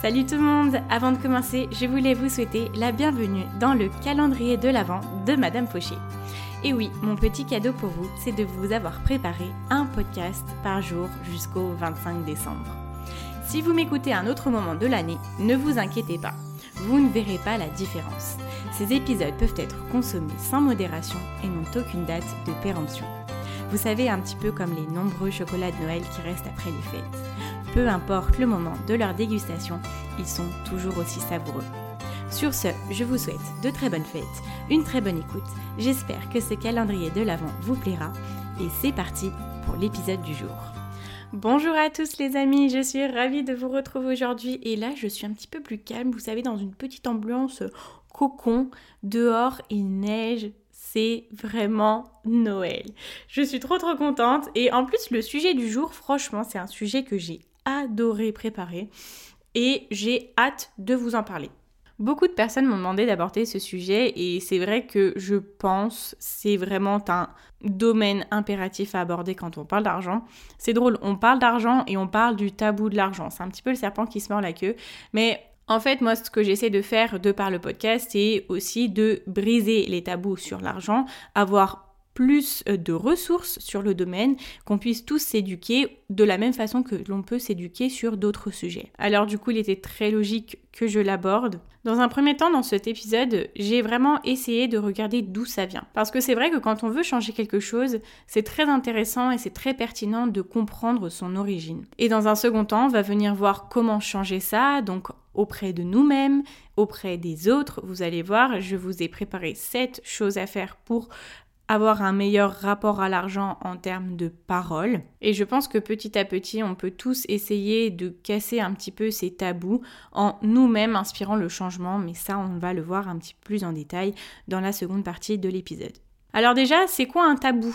Salut tout le monde Avant de commencer, je voulais vous souhaiter la bienvenue dans le calendrier de l'Avent de Madame Fauché. Et oui, mon petit cadeau pour vous, c'est de vous avoir préparé un podcast par jour jusqu'au 25 décembre. Si vous m'écoutez à un autre moment de l'année, ne vous inquiétez pas, vous ne verrez pas la différence. Ces épisodes peuvent être consommés sans modération et n'ont aucune date de péremption. Vous savez, un petit peu comme les nombreux chocolats de Noël qui restent après les fêtes. Peu importe le moment de leur dégustation, ils sont toujours aussi savoureux. Sur ce, je vous souhaite de très bonnes fêtes, une très bonne écoute. J'espère que ce calendrier de l'Avent vous plaira. Et c'est parti pour l'épisode du jour. Bonjour à tous les amis, je suis ravie de vous retrouver aujourd'hui et là je suis un petit peu plus calme, vous savez, dans une petite ambiance cocon, dehors il neige, c'est vraiment Noël. Je suis trop trop contente et en plus le sujet du jour, franchement, c'est un sujet que j'ai adoré préparer et j'ai hâte de vous en parler. Beaucoup de personnes m'ont demandé d'aborder ce sujet et c'est vrai que je pense c'est vraiment un domaine impératif à aborder quand on parle d'argent. C'est drôle, on parle d'argent et on parle du tabou de l'argent. C'est un petit peu le serpent qui se mord la queue, mais en fait, moi, ce que j'essaie de faire de par le podcast, c'est aussi de briser les tabous sur l'argent, avoir plus euh, de ressources sur le domaine, qu'on puisse tous s'éduquer de la même façon que l'on peut s'éduquer sur d'autres sujets. Alors du coup, il était très logique que je l'aborde. Dans un premier temps, dans cet épisode, j'ai vraiment essayé de regarder d'où ça vient. Parce que c'est vrai que quand on veut changer quelque chose, c'est très intéressant et c'est très pertinent de comprendre son origine. Et dans un second temps, on va venir voir comment changer ça, donc auprès de nous-mêmes, auprès des autres. Vous allez voir, je vous ai préparé 7 choses à faire pour avoir un meilleur rapport à l'argent en termes de parole. Et je pense que petit à petit, on peut tous essayer de casser un petit peu ces tabous en nous-mêmes inspirant le changement, mais ça, on va le voir un petit peu plus en détail dans la seconde partie de l'épisode. Alors déjà, c'est quoi un tabou?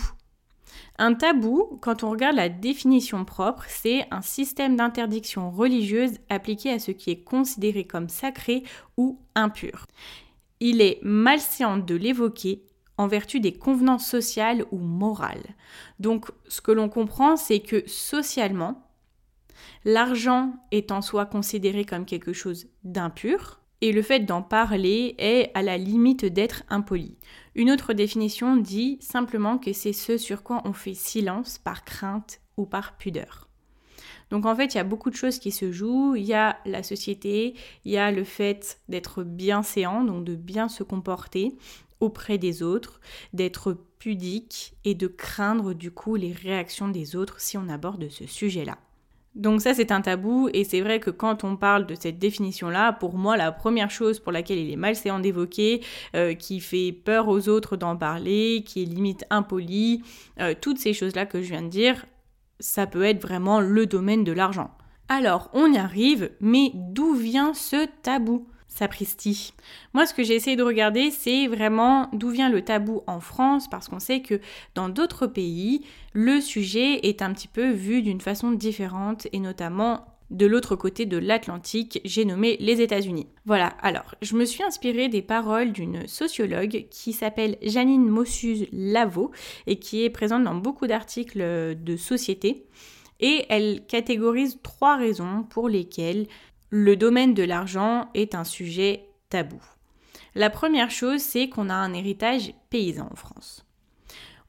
Un tabou, quand on regarde la définition propre, c'est un système d'interdiction religieuse appliqué à ce qui est considéré comme sacré ou impur. Il est malséant de l'évoquer en vertu des convenances sociales ou morales. Donc ce que l'on comprend, c'est que socialement, l'argent est en soi considéré comme quelque chose d'impur, et le fait d'en parler est à la limite d'être impoli. Une autre définition dit simplement que c'est ce sur quoi on fait silence par crainte ou par pudeur. Donc en fait, il y a beaucoup de choses qui se jouent. Il y a la société, il y a le fait d'être bienséant, donc de bien se comporter, auprès des autres, d'être pudique et de craindre du coup les réactions des autres si on aborde ce sujet-là. Donc ça c'est un tabou et c'est vrai que quand on parle de cette définition-là, pour moi la première chose pour laquelle il est malséant d'évoquer, euh, qui fait peur aux autres d'en parler, qui est limite impoli, euh, toutes ces choses-là que je viens de dire, ça peut être vraiment le domaine de l'argent. Alors on y arrive, mais d'où vient ce tabou? Sapristi. Moi, ce que j'ai essayé de regarder, c'est vraiment d'où vient le tabou en France, parce qu'on sait que dans d'autres pays, le sujet est un petit peu vu d'une façon différente, et notamment de l'autre côté de l'Atlantique, j'ai nommé les États-Unis. Voilà, alors, je me suis inspirée des paroles d'une sociologue qui s'appelle Janine Mossuse Lavaux et qui est présente dans beaucoup d'articles de société. Et elle catégorise trois raisons pour lesquelles le domaine de l'argent est un sujet tabou. La première chose, c'est qu'on a un héritage paysan en France.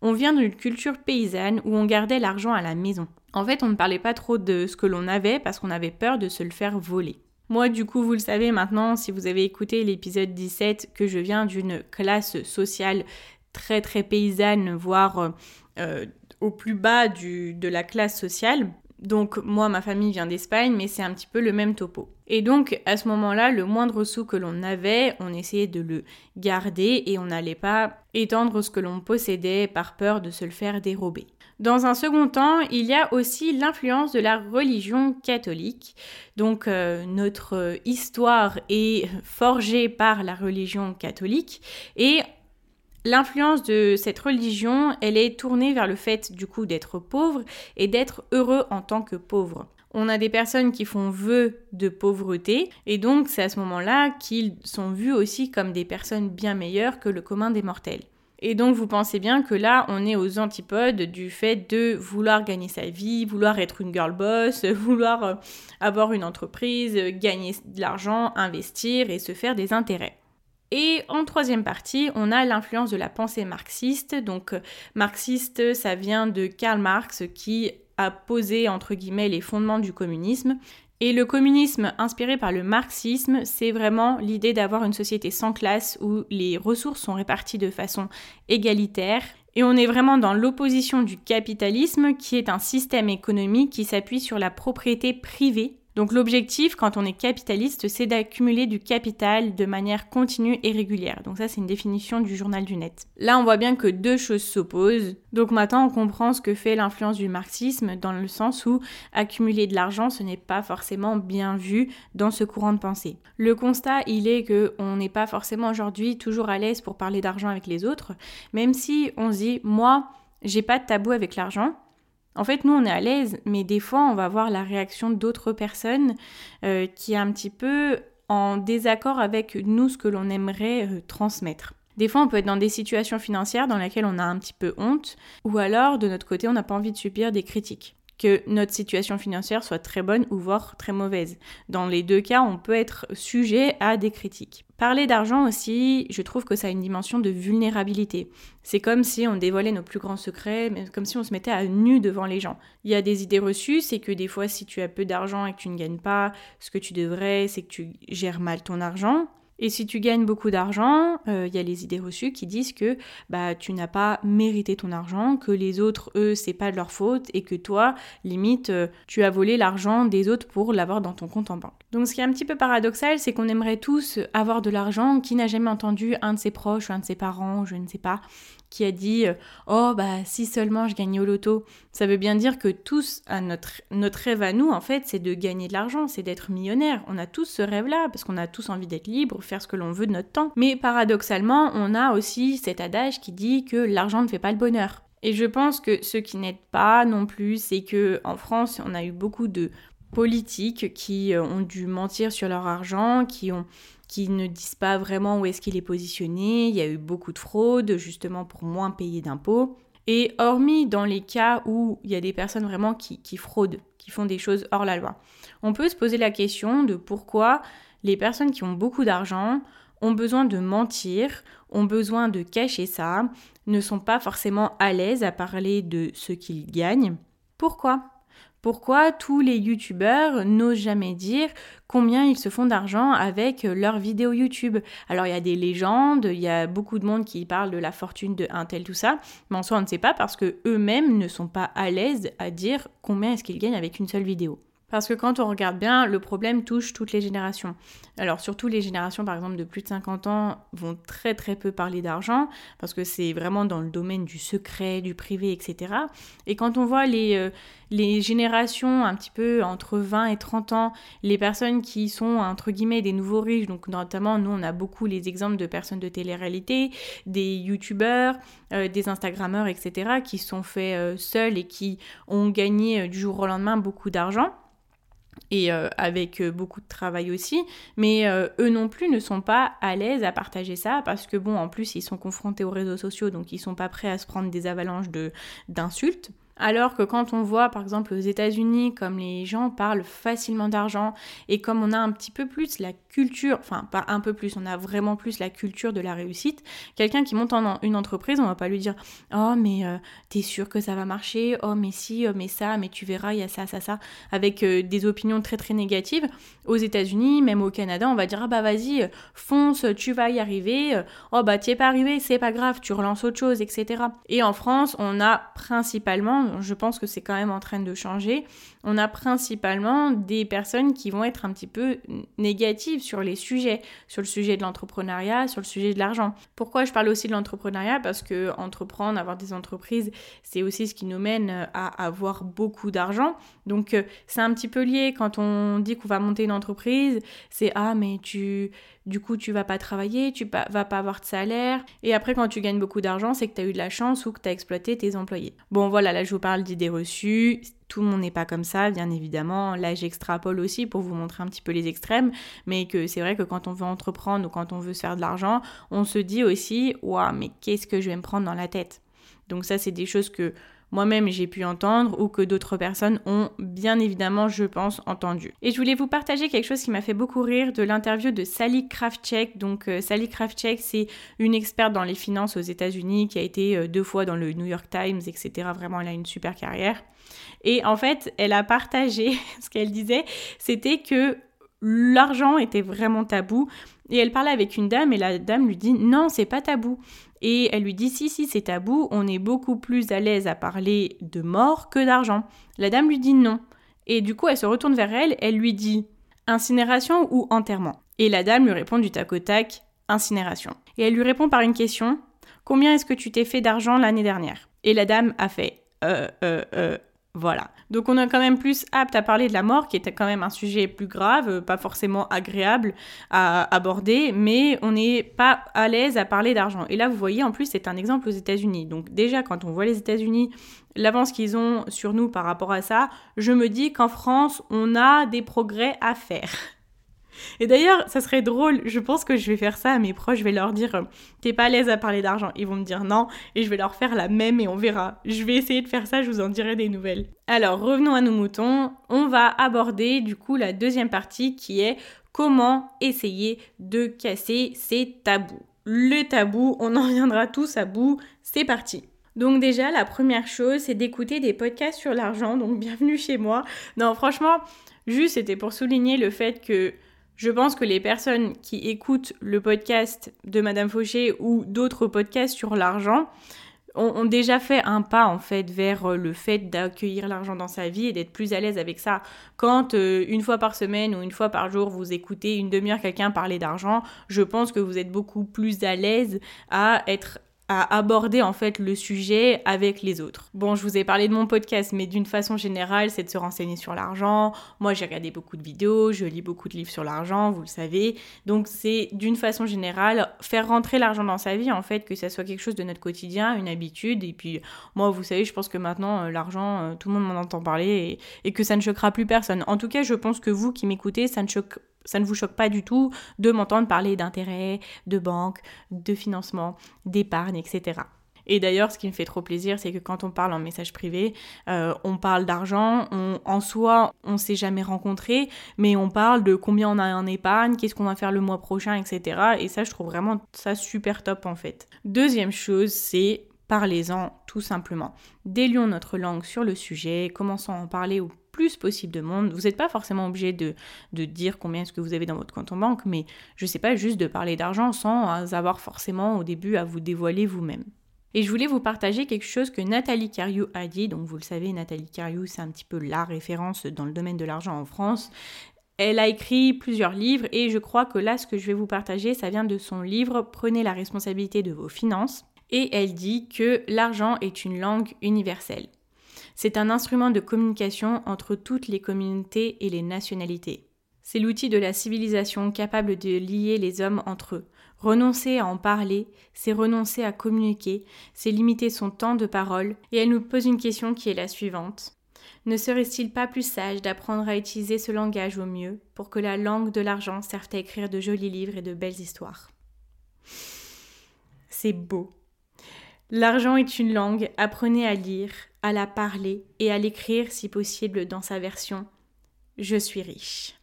On vient d'une culture paysanne où on gardait l'argent à la maison. En fait, on ne parlait pas trop de ce que l'on avait parce qu'on avait peur de se le faire voler. Moi, du coup, vous le savez maintenant, si vous avez écouté l'épisode 17, que je viens d'une classe sociale très très paysanne, voire euh, au plus bas de la classe sociale. Donc moi, ma famille vient d'Espagne, mais c'est un petit peu le même topo. Et donc, à ce moment-là, le moindre sou que l'on avait, on essayait de le garder et on n'allait pas étendre ce que l'on possédait par peur de se le faire dérober. Dans un second temps, il y a aussi l'influence de la religion catholique. Donc euh, notre histoire est forgée par la religion catholique et L'influence de cette religion, elle est tournée vers le fait du coup d'être pauvre et d'être heureux en tant que pauvre. On a des personnes qui font vœu de pauvreté et donc c'est à ce moment-là qu'ils sont vus aussi comme des personnes bien meilleures que le commun des mortels. Et donc vous pensez bien que là, on est aux antipodes du fait de vouloir gagner sa vie, vouloir être une girl boss, vouloir euh, avoir une entreprise, gagner de l'argent, investir et se faire des intérêts. Et en troisième partie, on a l'influence de la pensée marxiste. Donc marxiste, ça vient de Karl Marx qui a posé entre guillemets les fondements du communisme. Et le communisme inspiré par le marxisme, c'est vraiment l'idée d'avoir une société sans classe où les ressources sont réparties de façon égalitaire. Et on est vraiment dans l'opposition du capitalisme qui est un système économique qui s'appuie sur la propriété privée donc l'objectif quand on est capitaliste, c'est d'accumuler du capital de manière continue et régulière. Donc ça c'est une définition du journal du net. Là on voit bien que deux choses s'opposent. Donc maintenant on comprend ce que fait l'influence du marxisme dans le sens où accumuler de l'argent ce n'est pas forcément bien vu dans ce courant de pensée. Le constat il est que on n'est pas forcément aujourd'hui toujours à l'aise pour parler d'argent avec les autres, même si on se dit moi j'ai pas de tabou avec l'argent, en fait, nous, on est à l'aise, mais des fois, on va voir la réaction d'autres personnes euh, qui est un petit peu en désaccord avec nous, ce que l'on aimerait euh, transmettre. Des fois, on peut être dans des situations financières dans lesquelles on a un petit peu honte, ou alors, de notre côté, on n'a pas envie de subir des critiques que notre situation financière soit très bonne ou voire très mauvaise. Dans les deux cas, on peut être sujet à des critiques. Parler d'argent aussi, je trouve que ça a une dimension de vulnérabilité. C'est comme si on dévoilait nos plus grands secrets, comme si on se mettait à nu devant les gens. Il y a des idées reçues, c'est que des fois si tu as peu d'argent et que tu ne gagnes pas ce que tu devrais, c'est que tu gères mal ton argent. Et si tu gagnes beaucoup d'argent, il euh, y a les idées reçues qui disent que bah tu n'as pas mérité ton argent, que les autres eux c'est pas de leur faute et que toi limite euh, tu as volé l'argent des autres pour l'avoir dans ton compte en banque. Donc ce qui est un petit peu paradoxal, c'est qu'on aimerait tous avoir de l'argent, qui n'a jamais entendu un de ses proches un de ses parents, je ne sais pas, qui a dit euh, Oh, bah, si seulement je gagnais au loto. Ça veut bien dire que tous, à notre, notre rêve à nous, en fait, c'est de gagner de l'argent, c'est d'être millionnaire. On a tous ce rêve-là, parce qu'on a tous envie d'être libre, faire ce que l'on veut de notre temps. Mais paradoxalement, on a aussi cet adage qui dit que l'argent ne fait pas le bonheur. Et je pense que ce qui n'aide pas non plus, c'est que en France, on a eu beaucoup de politiques qui euh, ont dû mentir sur leur argent, qui ont qui ne disent pas vraiment où est-ce qu'il est positionné. Il y a eu beaucoup de fraude justement pour moins payer d'impôts. Et hormis dans les cas où il y a des personnes vraiment qui, qui, fraudent, qui font des choses hors la loi, on peut se poser la question de pourquoi les personnes qui ont beaucoup d'argent ont besoin de mentir, ont besoin de cacher ça, ne sont pas forcément à l'aise à parler de ce qu'ils gagnent. Pourquoi? Pourquoi tous les youtubeurs n'osent jamais dire combien ils se font d'argent avec leurs vidéos YouTube? Alors il y a des légendes, il y a beaucoup de monde qui parle de la fortune de un tel tout ça, mais en soi on ne sait pas parce que eux-mêmes ne sont pas à l'aise à dire combien est-ce qu'ils gagnent avec une seule vidéo. Parce que quand on regarde bien, le problème touche toutes les générations. Alors surtout les générations par exemple de plus de 50 ans vont très très peu parler d'argent parce que c'est vraiment dans le domaine du secret, du privé, etc. Et quand on voit les, euh, les générations un petit peu entre 20 et 30 ans, les personnes qui sont entre guillemets des nouveaux riches, donc notamment nous on a beaucoup les exemples de personnes de télé-réalité, des youtubeurs, euh, des instagrammeurs, etc. qui sont faits euh, seuls et qui ont gagné du jour au lendemain beaucoup d'argent et euh, avec euh, beaucoup de travail aussi, mais euh, eux non plus ne sont pas à l'aise à partager ça parce que bon, en plus ils sont confrontés aux réseaux sociaux, donc ils sont pas prêts à se prendre des avalanches de d'insultes. Alors que quand on voit par exemple aux États-Unis comme les gens parlent facilement d'argent et comme on a un petit peu plus la culture, enfin pas un peu plus, on a vraiment plus la culture de la réussite, quelqu'un qui monte en une entreprise, on va pas lui dire "Oh mais euh, t'es sûr que ça va marcher? Oh mais si, oh, mais ça, mais tu verras, il y a ça ça ça" avec euh, des opinions très très négatives. Aux États-Unis, même au Canada, on va dire "Ah bah vas-y, fonce, tu vas y arriver." "Oh bah t'y es pas arrivé, c'est pas grave, tu relances autre chose", etc. Et en France, on a principalement je pense que c'est quand même en train de changer, on a principalement des personnes qui vont être un petit peu négatives sur les sujets, sur le sujet de l'entrepreneuriat, sur le sujet de l'argent. Pourquoi je parle aussi de l'entrepreneuriat? Parce que entreprendre, avoir des entreprises, c'est aussi ce qui nous mène à avoir beaucoup d'argent. Donc euh, c'est un petit peu lié quand on dit qu'on va monter une entreprise, c'est ah mais tu du coup tu vas pas travailler, tu vas pas avoir de salaire et après quand tu gagnes beaucoup d'argent, c'est que tu as eu de la chance ou que tu as exploité tes employés. Bon voilà, là je vous parle d'idées reçues, tout le monde n'est pas comme ça, bien évidemment. Là, j'extrapole aussi pour vous montrer un petit peu les extrêmes, mais que c'est vrai que quand on veut entreprendre ou quand on veut se faire de l'argent, on se dit aussi, waouh, mais qu'est-ce que je vais me prendre dans la tête? Donc ça, c'est des choses que moi-même j'ai pu entendre ou que d'autres personnes ont bien évidemment, je pense, entendu. Et je voulais vous partager quelque chose qui m'a fait beaucoup rire de l'interview de Sally Kravchek. Donc euh, Sally Kravchek, c'est une experte dans les finances aux États-Unis qui a été euh, deux fois dans le New York Times, etc. Vraiment, elle a une super carrière. Et en fait, elle a partagé ce qu'elle disait, c'était que l'argent était vraiment tabou. Et elle parlait avec une dame et la dame lui dit non, c'est pas tabou. Et elle lui dit si, si, c'est tabou, on est beaucoup plus à l'aise à parler de mort que d'argent. La dame lui dit non. Et du coup, elle se retourne vers elle, elle lui dit incinération ou enterrement? Et la dame lui répond du tac au tac incinération. Et elle lui répond par une question combien est-ce que tu t'es fait d'argent l'année dernière? Et la dame a fait euh, euh, euh, voilà. Donc on est quand même plus apte à parler de la mort, qui était quand même un sujet plus grave, euh, pas forcément agréable à aborder, mais on n'est pas à l'aise à parler d'argent. Et là, vous voyez, en plus, c'est un exemple aux États-Unis. Donc déjà, quand on voit les États-Unis, l'avance qu'ils ont sur nous par rapport à ça, je me dis qu'en France, on a des progrès à faire. Et d'ailleurs, ça serait drôle, je pense que je vais faire ça à mes proches, je vais leur dire euh, T'es pas à l'aise à parler d'argent Ils vont me dire non, et je vais leur faire la même et on verra. Je vais essayer de faire ça, je vous en dirai des nouvelles. Alors, revenons à nos moutons. On va aborder du coup la deuxième partie qui est comment essayer de casser ces tabous. Le tabou, on en viendra tous à bout, c'est parti. Donc déjà, la première chose, c'est d'écouter des podcasts sur l'argent, donc bienvenue chez moi. Non, franchement, juste c'était pour souligner le fait que je pense que les personnes qui écoutent le podcast de Madame Fauché ou d'autres podcasts sur l'argent ont, déjà fait un pas en fait vers euh, le fait d'accueillir l'argent dans sa vie et d'être plus à l'aise avec ça. Quand euh, une fois par semaine ou une fois par jour vous écoutez une demi-heure quelqu'un parler d'argent, je pense que vous êtes beaucoup plus à l'aise à être à aborder en fait le sujet avec les autres. Bon, je vous ai parlé de mon podcast, mais d'une façon générale, c'est de se renseigner sur l'argent. Moi, j'ai regardé beaucoup de vidéos, je lis beaucoup de livres sur l'argent, vous le savez. Donc, c'est d'une façon générale faire rentrer l'argent dans sa vie, en fait, que ça soit quelque chose de notre quotidien, une habitude. Et puis, moi, vous savez, je pense que maintenant, euh, l'argent, euh, tout le monde m'en entend parler et, et que ça ne choquera plus personne. En tout cas, je pense que vous qui m'écoutez, ça ne choque ça ne vous choque pas du tout de m'entendre parler d'intérêt, de banque, de financement, d'épargne, etc. Et d'ailleurs, ce qui me fait trop plaisir, c'est que quand on parle en message privé, euh, on parle d'argent, en soi, on s'est jamais rencontré, mais on parle de combien on a en épargne, qu'est-ce qu'on va faire le mois prochain, etc. Et ça, je trouve vraiment ça super top en fait. Deuxième chose, c'est parlez-en tout simplement. Délions notre langue sur le sujet, commençons à en parler au plus possible de monde. Vous n'êtes pas forcément obligé de, de dire combien est-ce que vous avez dans votre compte en banque, mais je sais pas, juste de parler d'argent sans avoir forcément au début à vous dévoiler vous-même. Et je voulais vous partager quelque chose que Nathalie Cariou a dit. Donc vous le savez, Nathalie Cariou, c'est un petit peu la référence dans le domaine de l'argent en France. Elle a écrit plusieurs livres et je crois que là, ce que je vais vous partager, ça vient de son livre Prenez la responsabilité de vos finances. Et elle dit que l'argent est une langue universelle. C'est un instrument de communication entre toutes les communautés et les nationalités. C'est l'outil de la civilisation capable de lier les hommes entre eux. Renoncer à en parler, c'est renoncer à communiquer, c'est limiter son temps de parole, et elle nous pose une question qui est la suivante. Ne serait-il pas plus sage d'apprendre à utiliser ce langage au mieux pour que la langue de l'argent serve à écrire de jolis livres et de belles histoires? C'est beau. L'argent est une langue, apprenez à lire, à la parler et à l'écrire si possible dans sa version Je suis riche.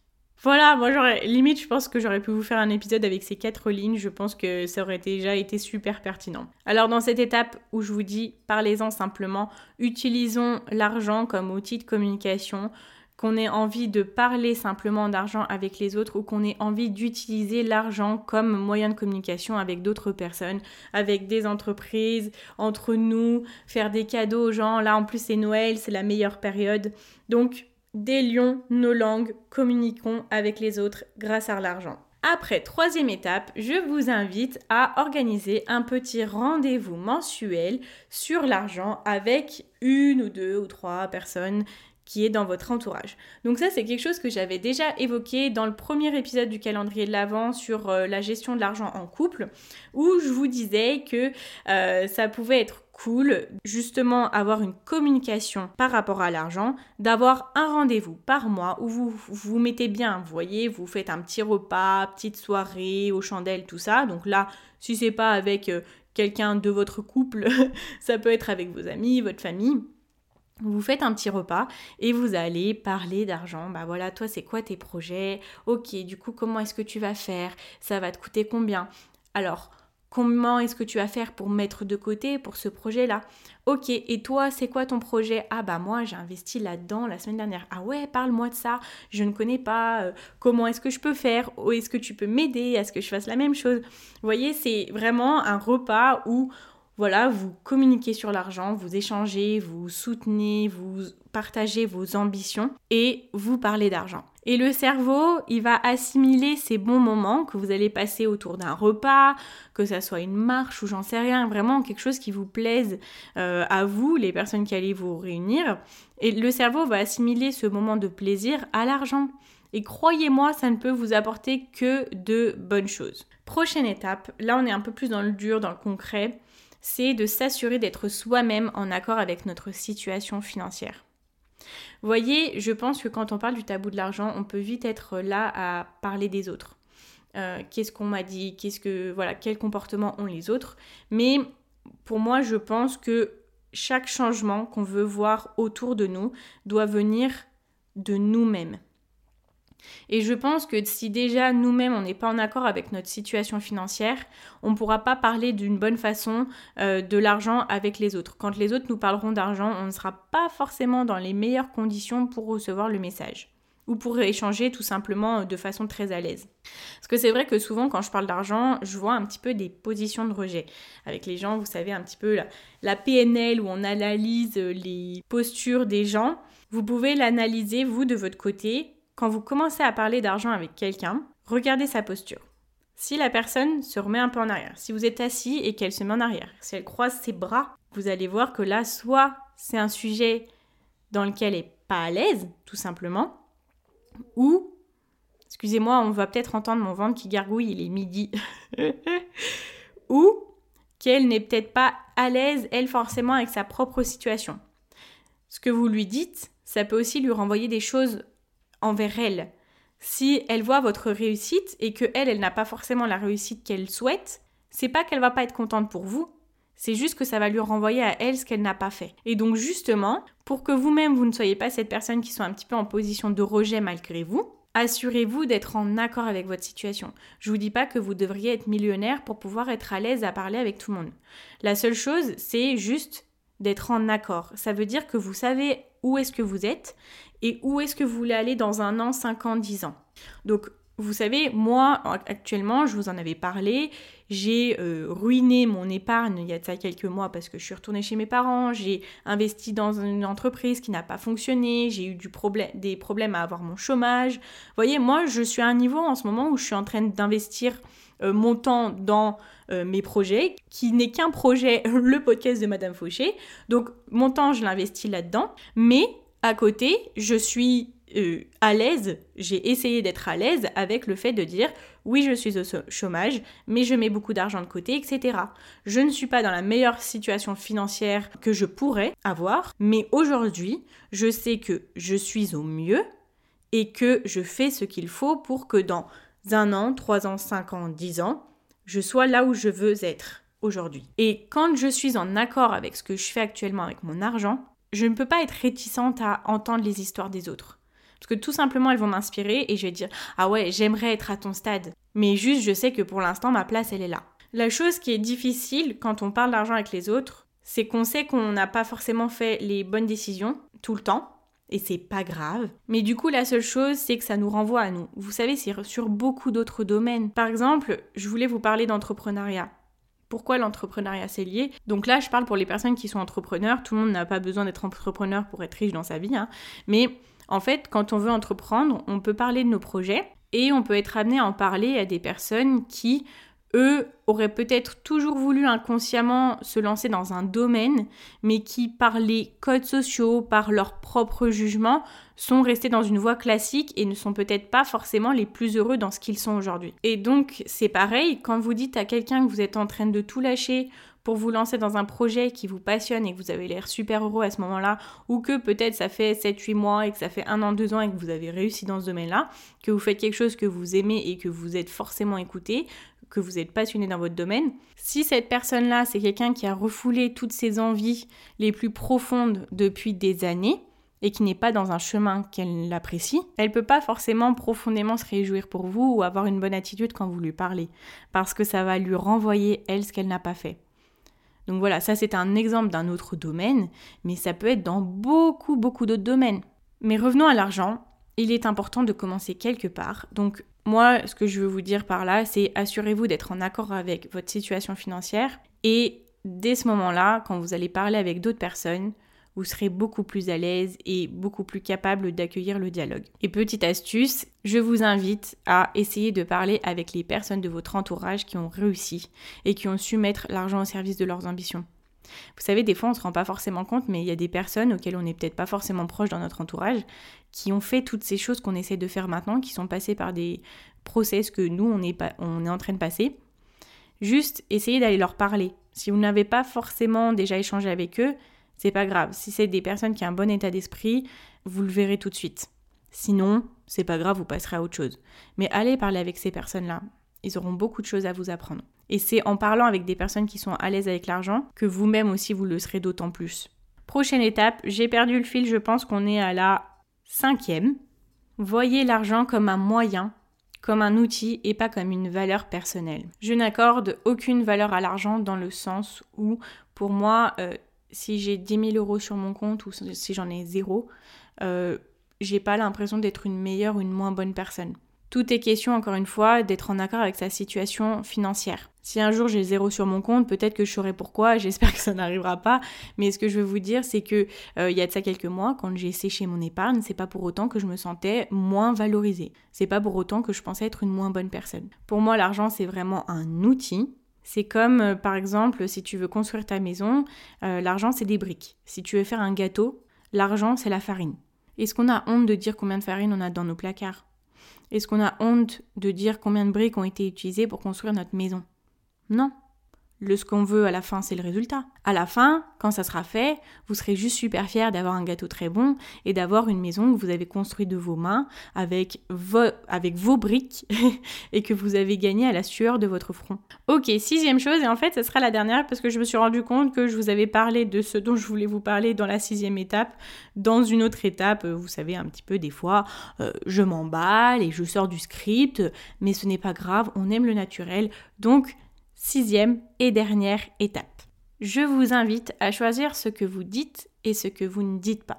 Voilà, moi j'aurais limite je pense que j'aurais pu vous faire un épisode avec ces quatre lignes, je pense que ça aurait déjà été super pertinent. Alors dans cette étape où je vous dis parlez-en simplement, utilisons l'argent comme outil de communication, qu'on ait envie de parler simplement d'argent avec les autres ou qu'on ait envie d'utiliser l'argent comme moyen de communication avec d'autres personnes, avec des entreprises, entre nous, faire des cadeaux aux gens. Là en plus c'est Noël, c'est la meilleure période. Donc délions nos langues, communiquons avec les autres grâce à l'argent. Après, troisième étape, je vous invite à organiser un petit rendez-vous mensuel sur l'argent avec une ou deux ou trois personnes qui est dans votre entourage. Donc ça, c'est quelque chose que j'avais déjà évoqué dans le premier épisode du calendrier de l'Avent sur euh, la gestion de l'argent en couple, où je vous disais que euh, ça pouvait être cool, justement avoir une communication par rapport à l'argent, d'avoir un rendez-vous par mois où vous vous mettez bien, vous voyez, vous faites un petit repas, petite soirée aux chandelles, tout ça. Donc là, si c'est pas avec euh, quelqu'un de votre couple, ça peut être avec vos amis, votre famille. Vous faites un petit repas et vous allez parler d'argent. Bah voilà, toi c'est quoi tes projets? Ok, du coup comment est-ce que tu vas faire? Ça va te coûter combien? Alors, Comment est-ce que tu vas faire pour mettre de côté pour ce projet-là? Ok, et toi, c'est quoi ton projet? Ah bah moi, j'ai investi là-dedans la semaine dernière. Ah ouais, parle-moi de ça. Je ne connais pas. Euh, comment est-ce que je peux faire? Est-ce que tu peux m'aider à ce que je fasse la même chose? Vous voyez, c'est vraiment un repas où voilà, vous communiquez sur l'argent, vous échangez, vous soutenez, vous partagez vos ambitions et vous parlez d'argent. Et le cerveau, il va assimiler ces bons moments que vous allez passer autour d'un repas, que ça soit une marche ou j'en sais rien, vraiment quelque chose qui vous plaise euh, à vous, les personnes qui allez vous réunir. Et le cerveau va assimiler ce moment de plaisir à l'argent. Et croyez-moi, ça ne peut vous apporter que de bonnes choses. Prochaine étape, là on est un peu plus dans le dur, dans le concret, c'est de s'assurer d'être soi-même en accord avec notre situation financière. Voyez, je pense que quand on parle du tabou de l'argent, on peut vite être là à parler des autres. Euh, qu'est-ce qu'on m'a dit, qu'est-ce que voilà, quel comportement ont les autres. Mais pour moi, je pense que chaque changement qu'on veut voir autour de nous doit venir de nous-mêmes. Et je pense que si déjà nous-mêmes on n'est pas en accord avec notre situation financière, on ne pourra pas parler d'une bonne façon euh, de l'argent avec les autres. Quand les autres nous parleront d'argent, on ne sera pas forcément dans les meilleures conditions pour recevoir le message ou pour échanger tout simplement de façon très à l'aise. Parce que c'est vrai que souvent quand je parle d'argent, je vois un petit peu des positions de rejet. Avec les gens, vous savez, un petit peu la, la PNL où on analyse les postures des gens. Vous pouvez l'analyser, vous, de votre côté, quand vous commencez à parler d'argent avec quelqu'un, regardez sa posture. Si la personne se remet un peu en arrière, si vous êtes assis et qu'elle se met en arrière, si elle croise ses bras, vous allez voir que là, soit c'est un sujet dans lequel elle n'est pas à l'aise, tout simplement, ou, excusez-moi, on va peut-être entendre mon ventre qui gargouille, il est midi, ou qu'elle n'est peut-être pas à l'aise, elle, forcément, avec sa propre situation. Ce que vous lui dites, ça peut aussi lui renvoyer des choses envers elle. Si elle voit votre réussite et que elle, elle n'a pas forcément la réussite qu'elle souhaite, c'est pas qu'elle va pas être contente pour vous, c'est juste que ça va lui renvoyer à elle ce qu'elle n'a pas fait. Et donc justement, pour que vous-même vous ne soyez pas cette personne qui soit un petit peu en position de rejet malgré vous, assurez-vous d'être en accord avec votre situation. Je vous dis pas que vous devriez être millionnaire pour pouvoir être à l'aise à parler avec tout le monde. La seule chose, c'est juste d'être en accord. Ça veut dire que vous savez où est-ce que vous êtes et où est-ce que vous voulez aller dans un an, cinq ans, dix ans? Donc, vous savez, moi, actuellement, je vous en avais parlé, j'ai euh, ruiné mon épargne il y a de ça quelques mois parce que je suis retournée chez mes parents, j'ai investi dans une entreprise qui n'a pas fonctionné, j'ai eu des problèmes à avoir mon chômage. Vous voyez, moi, je suis à un niveau en ce moment où je suis en train d'investir euh, mon temps dans euh, mes projets, qui n'est qu'un projet, le podcast de Madame Fauché. Donc, mon temps, je l'investis là-dedans, mais à côté, je suis euh, à l'aise, j'ai essayé d'être à l'aise avec le fait de dire oui, je suis au chômage, mais je mets beaucoup d'argent de côté, etc. Je ne suis pas dans la meilleure situation financière que je pourrais avoir, mais aujourd'hui, je sais que je suis au mieux et que je fais ce qu'il faut pour que dans un an, trois ans, cinq ans, dix ans, je sois là où je veux être aujourd'hui. Et quand je suis en accord avec ce que je fais actuellement avec mon argent, je ne peux pas être réticente à entendre les histoires des autres. Parce que tout simplement, elles vont m'inspirer et je vais dire Ah ouais, j'aimerais être à ton stade. Mais juste, je sais que pour l'instant, ma place, elle est là. La chose qui est difficile quand on parle d'argent avec les autres, c'est qu'on sait qu'on n'a pas forcément fait les bonnes décisions tout le temps et c'est pas grave. Mais du coup, la seule chose, c'est que ça nous renvoie à nous. Vous savez, c'est sur beaucoup d'autres domaines. Par exemple, je voulais vous parler d'entrepreneuriat. Pourquoi l'entrepreneuriat c'est lié Donc là, je parle pour les personnes qui sont entrepreneurs. Tout le monde n'a pas besoin d'être entrepreneur pour être riche dans sa vie. Hein. Mais en fait, quand on veut entreprendre, on peut parler de nos projets et on peut être amené à en parler à des personnes qui eux auraient peut-être toujours voulu inconsciemment se lancer dans un domaine, mais qui, par les codes sociaux, par leur propre jugement, sont restés dans une voie classique et ne sont peut-être pas forcément les plus heureux dans ce qu'ils sont aujourd'hui. Et donc, c'est pareil, quand vous dites à quelqu'un que vous êtes en train de tout lâcher pour vous lancer dans un projet qui vous passionne et que vous avez l'air super heureux à ce moment-là, ou que peut-être ça fait 7-8 mois et que ça fait un an, deux ans et que vous avez réussi dans ce domaine-là, que vous faites quelque chose que vous aimez et que vous êtes forcément écouté, que vous êtes passionné dans votre domaine, si cette personne-là, c'est quelqu'un qui a refoulé toutes ses envies les plus profondes depuis des années, et qui n'est pas dans un chemin qu'elle apprécie, elle peut pas forcément profondément se réjouir pour vous ou avoir une bonne attitude quand vous lui parlez, parce que ça va lui renvoyer elle ce qu'elle n'a pas fait. Donc voilà, ça c'est un exemple d'un autre domaine, mais ça peut être dans beaucoup beaucoup d'autres domaines. Mais revenons à l'argent, il est important de commencer quelque part. Donc moi, ce que je veux vous dire par là, c'est assurez-vous d'être en accord avec votre situation financière et dès ce moment-là, quand vous allez parler avec d'autres personnes, vous serez beaucoup plus à l'aise et beaucoup plus capable d'accueillir le dialogue. Et petite astuce, je vous invite à essayer de parler avec les personnes de votre entourage qui ont réussi et qui ont su mettre l'argent au service de leurs ambitions. Vous savez, des fois, on ne se rend pas forcément compte, mais il y a des personnes auxquelles on n'est peut-être pas forcément proche dans notre entourage, qui ont fait toutes ces choses qu'on essaie de faire maintenant, qui sont passées par des process que nous, on est, pas, en train de passer. Juste essayez d'aller leur parler. Si vous n'avez pas forcément déjà échangé avec eux, c'est pas grave. Si c'est des personnes qui ont un bon état d'esprit, vous le verrez tout de suite. Sinon, c'est pas grave, vous passerez à autre chose. Mais allez parler avec ces personnes-là. Ils auront beaucoup de choses à vous apprendre. Et c'est en parlant avec des personnes qui sont à l'aise avec l'argent que vous-même aussi vous le serez d'autant plus. Prochaine étape, j'ai perdu le fil, je pense qu'on est à la cinquième. Voyez l'argent comme un moyen, comme un outil et pas comme une valeur personnelle. Je n'accorde aucune valeur à l'argent dans le sens où, pour moi, euh, si j'ai 10 000 euros sur mon compte ou si j'en ai zéro, euh, j'ai pas l'impression d'être une meilleure ou une moins bonne personne. Tout est question, encore une fois, d'être en accord avec sa situation financière. Si un jour j'ai zéro sur mon compte, peut-être que je saurai pourquoi, j'espère que ça n'arrivera pas, mais ce que je veux vous dire, c'est que euh, il y a de ça quelques mois, quand j'ai séché mon épargne, c'est pas pour autant que je me sentais moins valorisée. C'est pas pour autant que je pensais être une moins bonne personne. Pour moi, l'argent, c'est vraiment un outil. C'est comme, euh, par exemple, si tu veux construire ta maison, euh, l'argent, c'est des briques. Si tu veux faire un gâteau, l'argent, c'est la farine. Est-ce qu'on a honte de dire combien de farine on a dans nos placards est-ce qu'on a honte de dire combien de briques ont été utilisées pour construire notre maison? Non. Le ce qu'on veut à la fin, c'est le résultat. À la fin, quand ça sera fait, vous serez juste super fier d'avoir un gâteau très bon et d'avoir une maison que vous avez construite de vos mains avec, avec vos briques et que vous avez gagné à la sueur de votre front. Ok, sixième chose, et en fait, ce sera la dernière parce que je me suis rendu compte que je vous avais parlé de ce dont je voulais vous parler dans la sixième étape. Dans une autre étape, vous savez, un petit peu des fois, euh, je m'emballe et je sors du script, mais ce n'est pas grave, on aime le naturel. Donc, Sixième et dernière étape. Je vous invite à choisir ce que vous dites et ce que vous ne dites pas.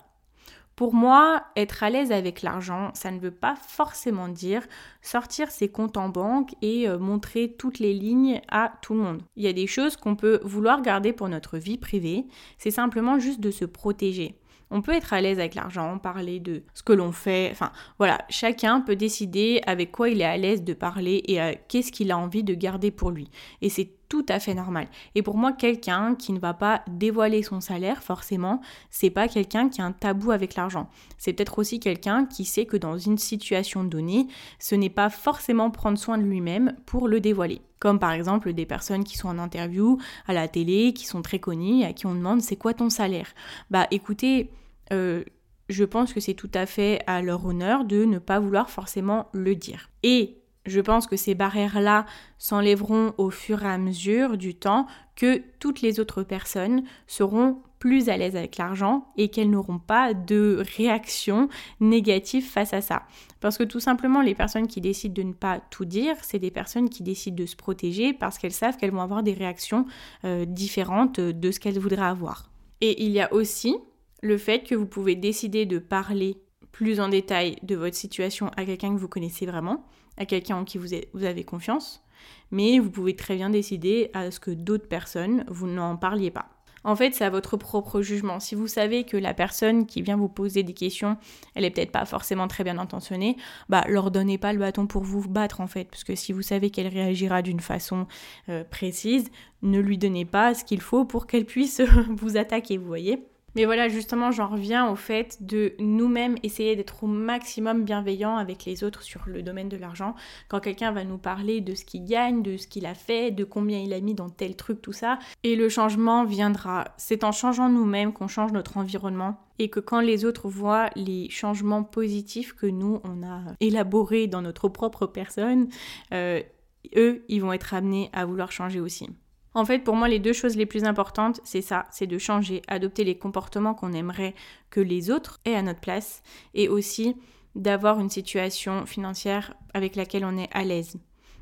Pour moi, être à l'aise avec l'argent, ça ne veut pas forcément dire sortir ses comptes en banque et euh, montrer toutes les lignes à tout le monde. Il y a des choses qu'on peut vouloir garder pour notre vie privée, c'est simplement juste de se protéger. On peut être à l'aise avec l'argent, parler de ce que l'on fait. Enfin, voilà, chacun peut décider avec quoi il est à l'aise de parler et euh, qu'est-ce qu'il a envie de garder pour lui. Et c'est tout à fait normal. Et pour moi, quelqu'un qui ne va pas dévoiler son salaire, forcément, c'est pas quelqu'un qui a un tabou avec l'argent. C'est peut-être aussi quelqu'un qui sait que dans une situation donnée, ce n'est pas forcément prendre soin de lui-même pour le dévoiler. Comme par exemple des personnes qui sont en interview à la télé, qui sont très connues, à qui on demande c'est quoi ton salaire? Bah écoutez, euh, je pense que c'est tout à fait à leur honneur de ne pas vouloir forcément le dire. Et je pense que ces barrières-là s'enlèveront au fur et à mesure du temps que toutes les autres personnes seront plus à l'aise avec l'argent et qu'elles n'auront pas de réaction négative face à ça. Parce que tout simplement, les personnes qui décident de ne pas tout dire, c'est des personnes qui décident de se protéger parce qu'elles savent qu'elles vont avoir des réactions euh, différentes de ce qu'elles voudraient avoir. Et il y a aussi le fait que vous pouvez décider de parler plus en détail de votre situation à quelqu'un que vous connaissez vraiment, à quelqu'un en qui vous avez confiance, mais vous pouvez très bien décider à ce que d'autres personnes, vous n'en parliez pas. En fait, c'est à votre propre jugement. Si vous savez que la personne qui vient vous poser des questions, elle est peut-être pas forcément très bien intentionnée, bah leur donnez pas le bâton pour vous battre en fait, parce que si vous savez qu'elle réagira d'une façon euh, précise, ne lui donnez pas ce qu'il faut pour qu'elle puisse vous attaquer, vous voyez. Mais voilà, justement, j'en reviens au fait de nous-mêmes essayer d'être au maximum bienveillants avec les autres sur le domaine de l'argent. Quand quelqu'un va nous parler de ce qu'il gagne, de ce qu'il a fait, de combien il a mis dans tel truc, tout ça, et le changement viendra. C'est en changeant nous-mêmes qu'on change notre environnement et que quand les autres voient les changements positifs que nous, on a élaborés dans notre propre personne, euh, eux, ils vont être amenés à vouloir changer aussi. En fait, pour moi, les deux choses les plus importantes, c'est ça, c'est de changer, adopter les comportements qu'on aimerait que les autres aient à notre place, et aussi d'avoir une situation financière avec laquelle on est à l'aise.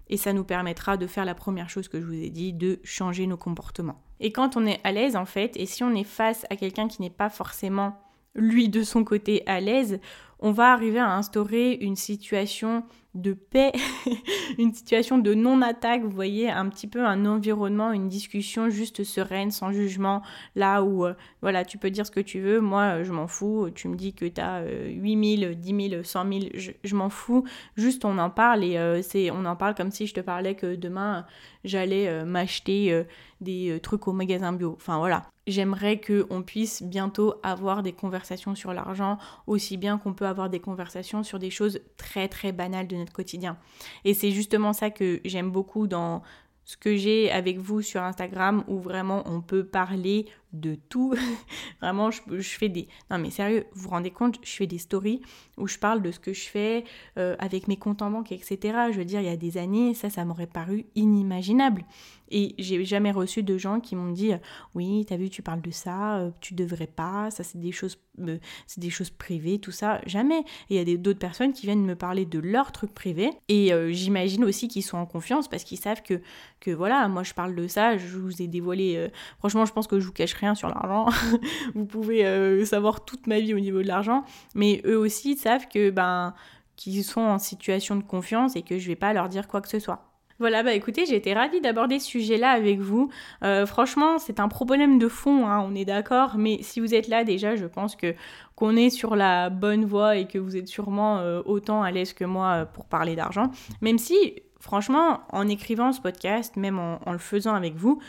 Et ça nous permettra de faire la première chose que je vous ai dit, de changer nos comportements. Et quand on est à l'aise, en fait, et si on est face à quelqu'un qui n'est pas forcément, lui, de son côté, à l'aise, on va arriver à instaurer une situation de paix, une situation de non-attaque, vous voyez, un petit peu un environnement, une discussion juste sereine, sans jugement, là où, euh, voilà, tu peux dire ce que tu veux, moi, euh, je m'en fous, tu me dis que tu as 8 000, 10 000, 100 000, je, m'en fous, juste on en parle et euh, c'est, on en parle comme si je te parlais que demain, j'allais m'acheter des trucs au magasin bio, enfin voilà. J'aimerais qu'on puisse bientôt avoir des conversations sur l'argent, aussi bien qu'on peut avoir des conversations sur des choses très très banales de notre quotidien. Et c'est justement ça que j'aime beaucoup dans ce que j'ai avec vous sur Instagram où vraiment on peut parler de tout. Vraiment, je, fais des... Non mais sérieux, vous vous rendez compte, je fais des stories où je parle de ce que je fais euh, avec mes comptes en banque, etc. Je veux dire, il y a des années, ça, ça m'aurait paru inimaginable. Et j'ai jamais reçu de gens qui m'ont dit oui, t'as vu, tu parles de ça, euh, tu devrais pas, ça c'est des choses, euh, c'est des choses privées, tout ça, jamais. Il y a d'autres personnes qui viennent me parler de leurs trucs privés. Et j'imagine aussi qu'ils sont en confiance parce qu'ils savent que, que voilà, moi je parle de ça, je vous ai dévoilé. franchement, je pense que je vous cacherai sur l'argent. vous pouvez euh, savoir toute ma vie au niveau de l'argent. Mais eux aussi savent que ben qu'ils sont en situation de confiance et que je vais pas leur dire quoi que ce soit. Voilà, bah écoutez, j'ai été ravie d'aborder ce sujet-là avec vous. Euh, franchement, c'est un problème de fond, hein, on est d'accord, mais si vous êtes là déjà, je pense que qu'on est sur la bonne voie et que vous êtes sûrement euh, autant à l'aise que moi pour parler d'argent. Même si, franchement, en écrivant ce podcast, même en le faisant avec vous,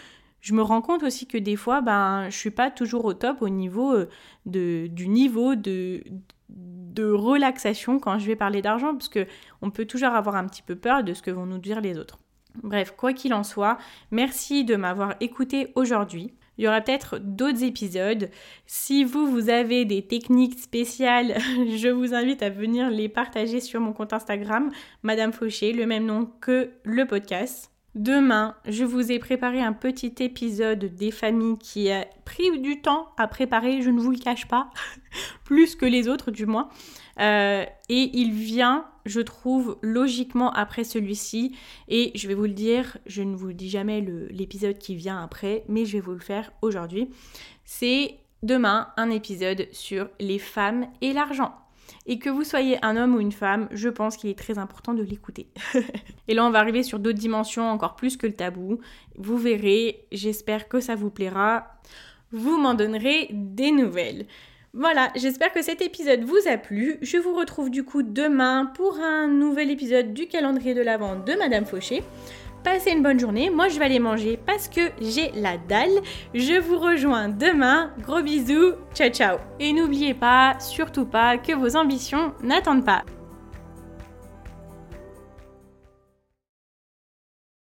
je me rends compte aussi que des fois, ben, je suis pas toujours au top au niveau euh, de, du niveau de, de relaxation quand je vais parler d'argent, parce que on peut toujours avoir un petit peu peur de ce que vont nous dire les autres. Bref, quoi qu'il en soit, merci de m'avoir écouté aujourd'hui. Il y aura peut-être d'autres épisodes. Si vous, vous avez des techniques spéciales, je vous invite à venir les partager sur mon compte Instagram, Madame Fauché, le même nom que le podcast. Demain, je vous ai préparé un petit épisode des familles qui a pris du temps à préparer, je ne vous le cache pas, plus que les autres du moins. Euh, et il vient, je trouve, logiquement après celui-ci. Et je vais vous le dire, je ne vous le dis jamais l'épisode qui vient après, mais je vais vous le faire aujourd'hui. C'est demain un épisode sur les femmes et l'argent. Et que vous soyez un homme ou une femme, je pense qu'il est très important de l'écouter. et là, on va arriver sur d'autres dimensions encore plus que le tabou. Vous verrez, j'espère que ça vous plaira. Vous m'en donnerez des nouvelles. Voilà, j'espère que cet épisode vous a plu. Je vous retrouve du coup demain pour un nouvel épisode du calendrier de l'Avent de Madame Fauché. Passez une bonne journée. Moi, je vais aller manger parce que j'ai la dalle. Je vous rejoins demain. Gros bisous. Ciao, ciao. Et n'oubliez pas, surtout pas, que vos ambitions n'attendent pas.